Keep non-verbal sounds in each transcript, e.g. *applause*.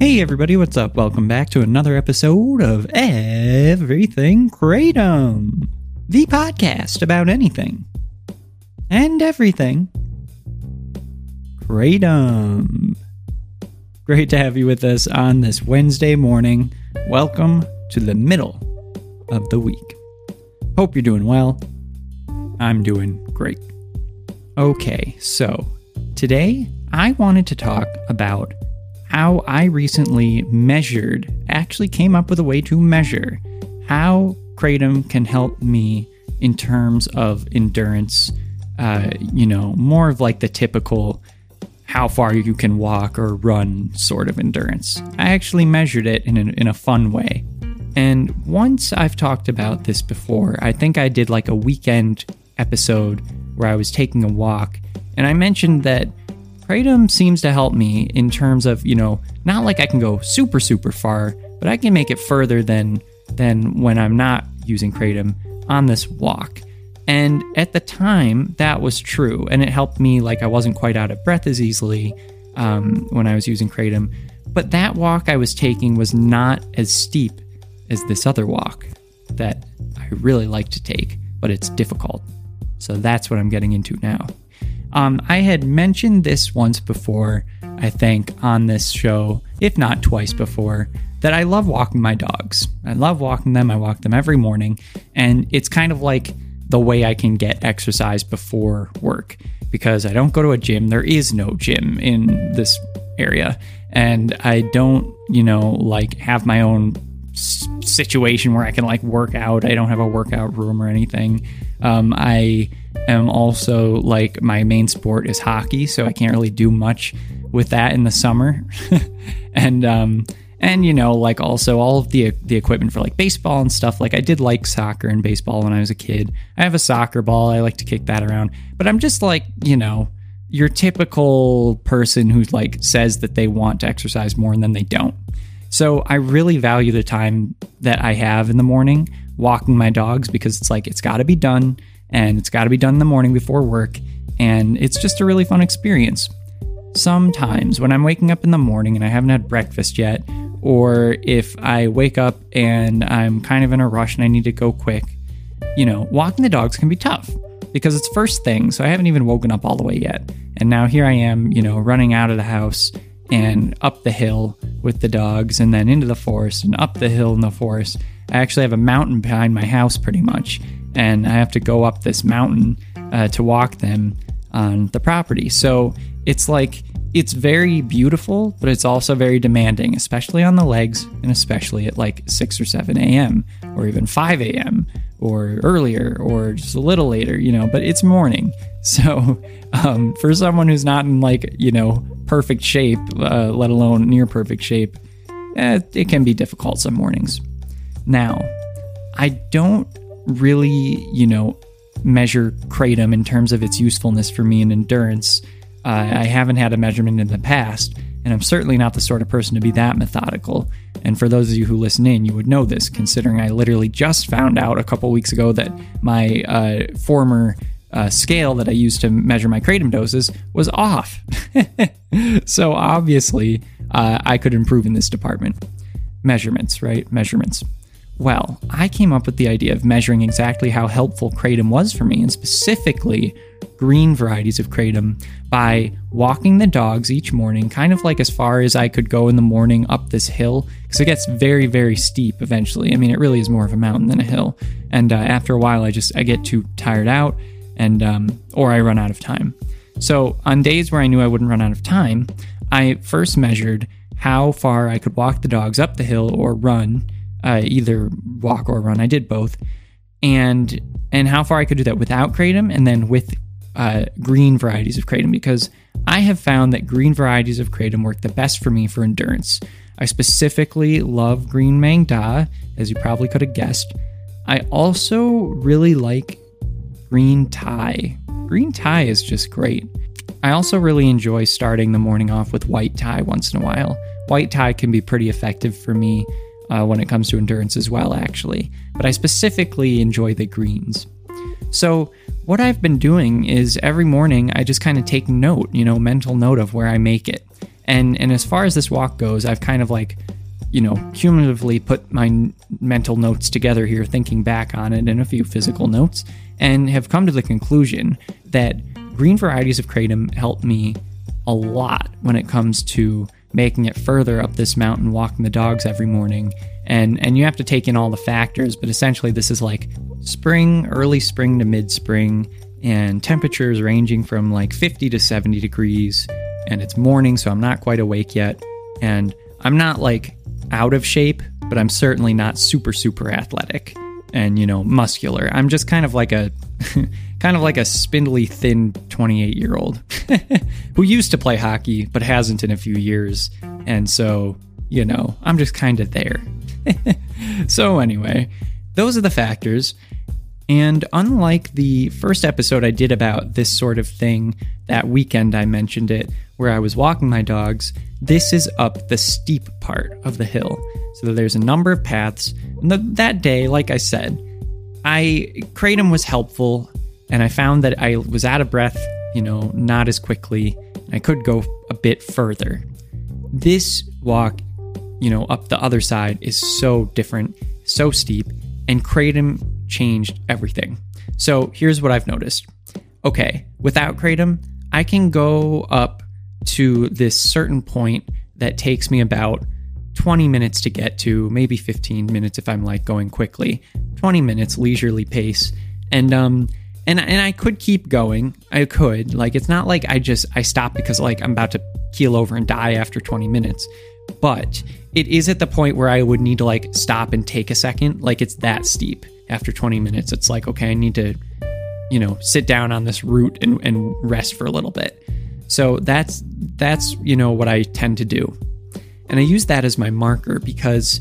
Hey everybody, what's up? Welcome back to another episode of Everything Kratom, the podcast about anything and everything Kratom. Great to have you with us on this Wednesday morning. Welcome to the middle of the week. Hope you're doing well. I'm doing great. Okay, so today I wanted to talk about how I recently measured, actually came up with a way to measure how Kratom can help me in terms of endurance. Uh, you know, more of like the typical how far you can walk or run sort of endurance. I actually measured it in a, in a fun way. And once I've talked about this before, I think I did like a weekend episode where I was taking a walk, and I mentioned that Kratom seems to help me in terms of, you know, not like I can go super, super far, but I can make it further than than when I'm not using Kratom on this walk. And at the time, that was true. And it helped me, like, I wasn't quite out of breath as easily um, when I was using Kratom. But that walk I was taking was not as steep as this other walk that I really like to take, but it's difficult. So that's what I'm getting into now. Um, I had mentioned this once before, I think, on this show, if not twice before, that I love walking my dogs. I love walking them. I walk them every morning. And it's kind of like the way I can get exercise before work because I don't go to a gym. There is no gym in this area. And I don't, you know, like have my own situation where I can like work out. I don't have a workout room or anything. Um, I am also like my main sport is hockey, so I can't really do much with that in the summer. *laughs* and um, and you know, like also all of the the equipment for like baseball and stuff. Like I did like soccer and baseball when I was a kid. I have a soccer ball. I like to kick that around. But I'm just like you know your typical person who like says that they want to exercise more and then they don't. So I really value the time that I have in the morning walking my dogs because it's like it's got to be done and it's got to be done in the morning before work and it's just a really fun experience. Sometimes when I'm waking up in the morning and I haven't had breakfast yet or if I wake up and I'm kind of in a rush and I need to go quick, you know, walking the dogs can be tough because it's first thing, so I haven't even woken up all the way yet. And now here I am, you know, running out of the house and up the hill with the dogs and then into the forest and up the hill in the forest. I actually have a mountain behind my house pretty much, and I have to go up this mountain uh, to walk them on the property. So it's like it's very beautiful, but it's also very demanding, especially on the legs and especially at like 6 or 7 a.m. or even 5 a.m. or earlier or just a little later, you know, but it's morning. *laughs* So um, for someone who's not in like, you know, perfect shape, uh, let alone near perfect shape, eh, it can be difficult some mornings. Now, I don't really, you know, measure kratom in terms of its usefulness for me in endurance. Uh, I haven't had a measurement in the past, and I'm certainly not the sort of person to be that methodical. And for those of you who listen in, you would know this, considering I literally just found out a couple weeks ago that my uh, former uh, scale that I used to measure my kratom doses was off. *laughs* so obviously, uh, I could improve in this department. Measurements, right? Measurements. Well, I came up with the idea of measuring exactly how helpful kratom was for me, and specifically green varieties of kratom, by walking the dogs each morning, kind of like as far as I could go in the morning up this hill, because it gets very, very steep eventually. I mean, it really is more of a mountain than a hill, and uh, after a while, I just I get too tired out, and um, or I run out of time. So on days where I knew I wouldn't run out of time, I first measured how far I could walk the dogs up the hill or run uh, either walk or run. I did both, and and how far I could do that without kratom, and then with uh, green varieties of kratom, because I have found that green varieties of kratom work the best for me for endurance. I specifically love green Maeng Da, as you probably could have guessed. I also really like green Thai. Green Thai is just great. I also really enjoy starting the morning off with white Thai once in a while. White Thai can be pretty effective for me uh, when it comes to endurance as well, actually. But I specifically enjoy the greens. So, what I've been doing is every morning I just kind of take note, you know, mental note of where I make it. And and as far as this walk goes, I've kind of like you know, cumulatively put my n- mental notes together here, thinking back on it and a few physical notes, and have come to the conclusion that green varieties of kratom help me a lot when it comes to making it further up this mountain, walking the dogs every morning. And and you have to take in all the factors, but essentially this is like spring, early spring to mid spring, and temperatures ranging from like 50 to 70 degrees. And it's morning, so I'm not quite awake yet. And I'm not like out of shape, but I'm certainly not super, super athletic and, you know, muscular. I'm just kind of like a *laughs* kind of like a spindly, thin 28 year old *laughs* who used to play hockey but hasn't in a few years. And so, you know, I'm just kind of there. *laughs* so, anyway, those are the factors. And unlike the first episode I did about this sort of thing, that weekend I mentioned it, where I was walking my dogs, this is up the steep part of the hill. So there's a number of paths. And the, that day, like I said, I kratom was helpful, and I found that I was out of breath, you know, not as quickly. I could go a bit further. This walk, you know, up the other side is so different, so steep, and kratom changed everything. So here's what I've noticed. Okay, without kratom, I can go up to this certain point that takes me about 20 minutes to get to, maybe 15 minutes if I'm like going quickly. 20 minutes leisurely pace. And um and and I could keep going. I could. Like it's not like I just I stop because like I'm about to keel over and die after 20 minutes. But it is at the point where I would need to like stop and take a second. Like it's that steep after 20 minutes. It's like, okay, I need to, you know, sit down on this route and, and rest for a little bit. So that's that's you know what I tend to do. And I use that as my marker because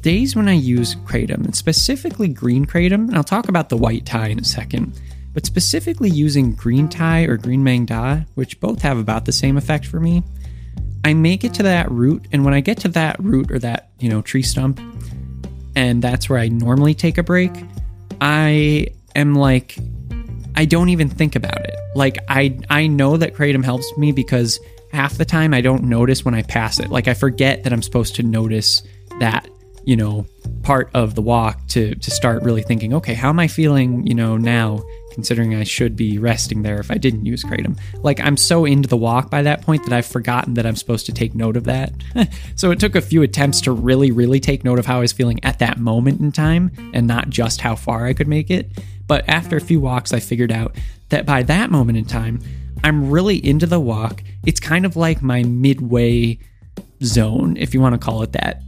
days when I use kratom, and specifically green kratom, and I'll talk about the white Thai in a second, but specifically using green Thai or green Maeng Da, which both have about the same effect for me, I make it to that root, and when I get to that root or that, you know, tree stump, and that's where I normally take a break, I am like I don't even think about it. Like I I know that kratom helps me because half the time I don't notice when I pass it. Like I forget that I'm supposed to notice that, you know, part of the walk to to start really thinking, okay, how am I feeling, you know, now considering I should be resting there if I didn't use kratom. Like I'm so into the walk by that point that I've forgotten that I'm supposed to take note of that. *laughs* so it took a few attempts to really really take note of how I was feeling at that moment in time and not just how far I could make it. But after a few walks, I figured out that by that moment in time, I'm really into the walk. It's kind of like my midway zone, if you want to call it that.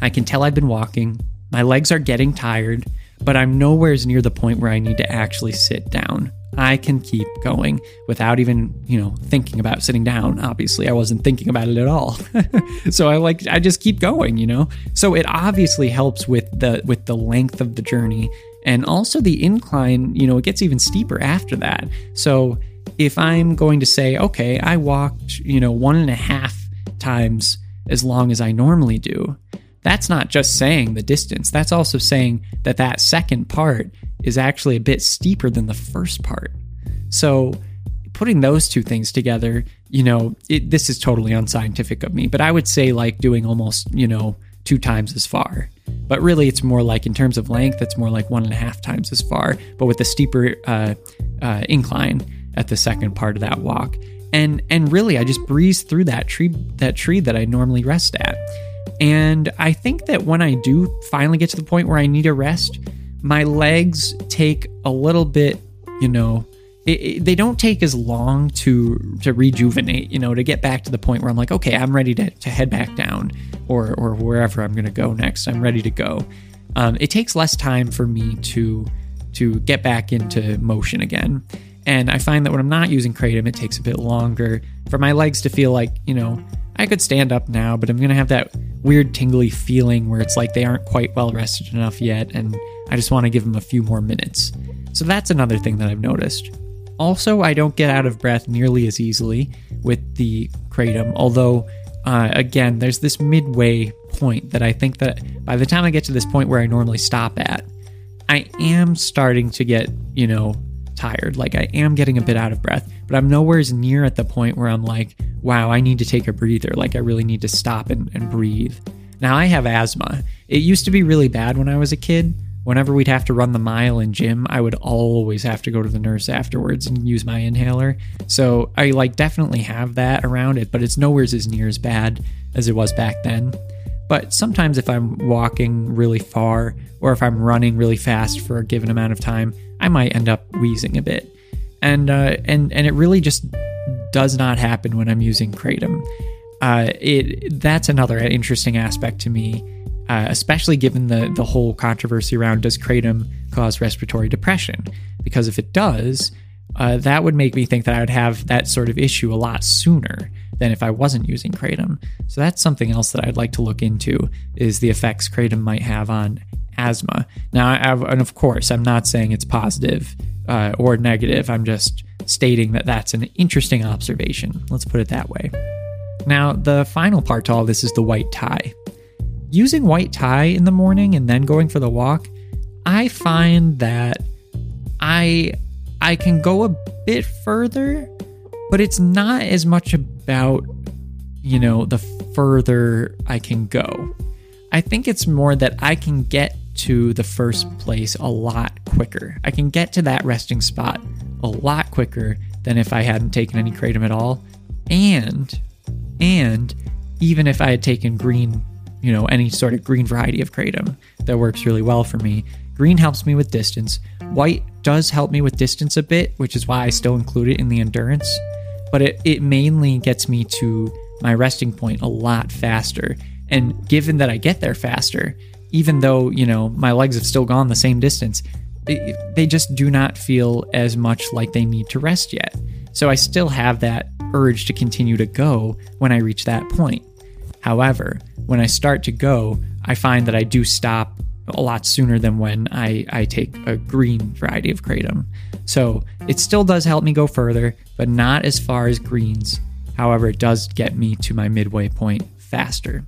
I can tell I've been walking, my legs are getting tired, but I'm nowhere near the point where I need to actually sit down. I can keep going without even, you know, thinking about sitting down. Obviously, I wasn't thinking about it at all. *laughs* so I like I just keep going, you know. So it obviously helps with the with the length of the journey and also the incline, you know, it gets even steeper after that. So if I'm going to say, okay, I walked, you know, one and a half times as long as I normally do, that's not just saying the distance. That's also saying that that second part is actually a bit steeper than the first part. So putting those two things together, you know, it, this is totally unscientific of me, but I would say like doing almost, you know, two times as far. But really, it's more like in terms of length, it's more like one and a half times as far, but with a steeper uh, uh, incline at the second part of that walk. And and really, I just breeze through that tree that tree that I normally rest at. And I think that when I do finally get to the point where I need a rest, my legs take a little bit, you know, it, it, they don't take as long to to rejuvenate, you know, to get back to the point where I'm like, okay, I'm ready to, to head back down or or wherever I'm going to go next. I'm ready to go. Um, it takes less time for me to to get back into motion again. And I find that when I'm not using kratom, it takes a bit longer for my legs to feel like, you know, I could stand up now, but I'm going to have that weird tingly feeling where it's like they aren't quite well rested enough yet, and I just want to give them a few more minutes. So that's another thing that I've noticed. Also, I don't get out of breath nearly as easily with the kratom, although uh, again, there's this midway point that I think that by the time I get to this point where I normally stop at, I am starting to get, you know, tired. Like I am getting a bit out of breath, but I'm nowhere as near at the point where I'm like, wow, I need to take a breather. Like I really need to stop and, and breathe. Now I have asthma. It used to be really bad when I was a kid. Whenever we'd have to run the mile in gym, I would always have to go to the nurse afterwards and use my inhaler. So I like definitely have that around it, but it's nowhere as near as bad as it was back then. But sometimes if I'm walking really far or if I'm running really fast for a given amount of time, I might end up wheezing a bit. And uh, and and it really just does not happen when I'm using kratom. Uh, it that's another interesting aspect to me, uh, especially given the the whole controversy around does kratom cause respiratory depression? Because if it does, uh, that would make me think that I would have that sort of issue a lot sooner than if I wasn't using kratom. So that's something else that I'd like to look into is the effects kratom might have on asthma. Now, I've, and of course, I'm not saying it's positive uh, or negative. I'm just stating that that's an interesting observation. Let's put it that way. Now, the final part to all this is the white Thai. Using white Thai in the morning and then going for the walk, I find that I I can go a bit further, but it's not as much about you know the further I can go. I think it's more that I can get to the first place a lot quicker. I can get to that resting spot a lot quicker than if I hadn't taken any kratom at all. And and even if I had taken green, you know, any sort of green variety of kratom that works really well for me. Green helps me with distance. White does help me with distance a bit, which is why I still include it in the endurance. But it, it mainly gets me to my resting point a lot faster. And given that I get there faster, even though, you know, my legs have still gone the same distance, it, they just do not feel as much like they need to rest yet. So I still have that urge to continue to go when I reach that point. However, when I start to go, I find that I do stop a lot sooner than when I, I take a green variety of kratom. So it still does help me go further, but not as far as greens. However, it does get me to my midway point faster.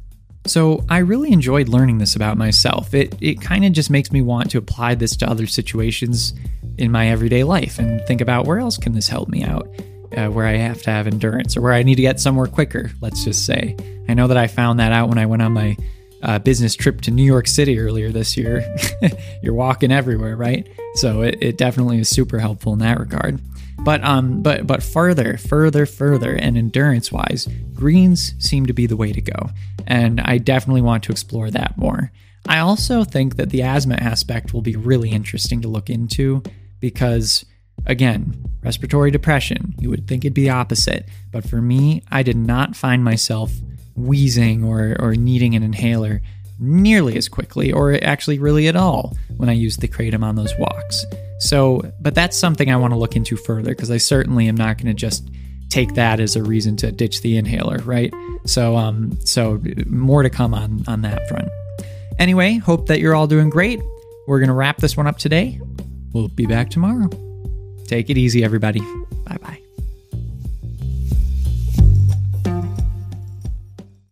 So I really enjoyed learning this about myself. It it kind of just makes me want to apply this to other situations in my everyday life and think about where else can this help me out, uh, where I have to have endurance or where I need to get somewhere quicker. Let's just say. I know that I found that out when I went on my uh, business trip to New York City earlier this year. *laughs* You're walking everywhere, right? So it, it definitely is super helpful in that regard. But um, but but further, further, further, and endurance wise, greens seem to be the way to go, and I definitely want to explore that more. I also think that the asthma aspect will be really interesting to look into because, again, respiratory depression. You would think it'd be opposite, but for me, I did not find myself wheezing or, or needing an inhaler nearly as quickly, or actually really at all, when I use the kratom on those walks. So, but that's something I want to look into further because I certainly am not going to just take that as a reason to ditch the inhaler, right? So, um, so more to come on on that front. Anyway, hope that you're all doing great. We're going to wrap this one up today. We'll be back tomorrow. Take it easy, everybody. Bye bye.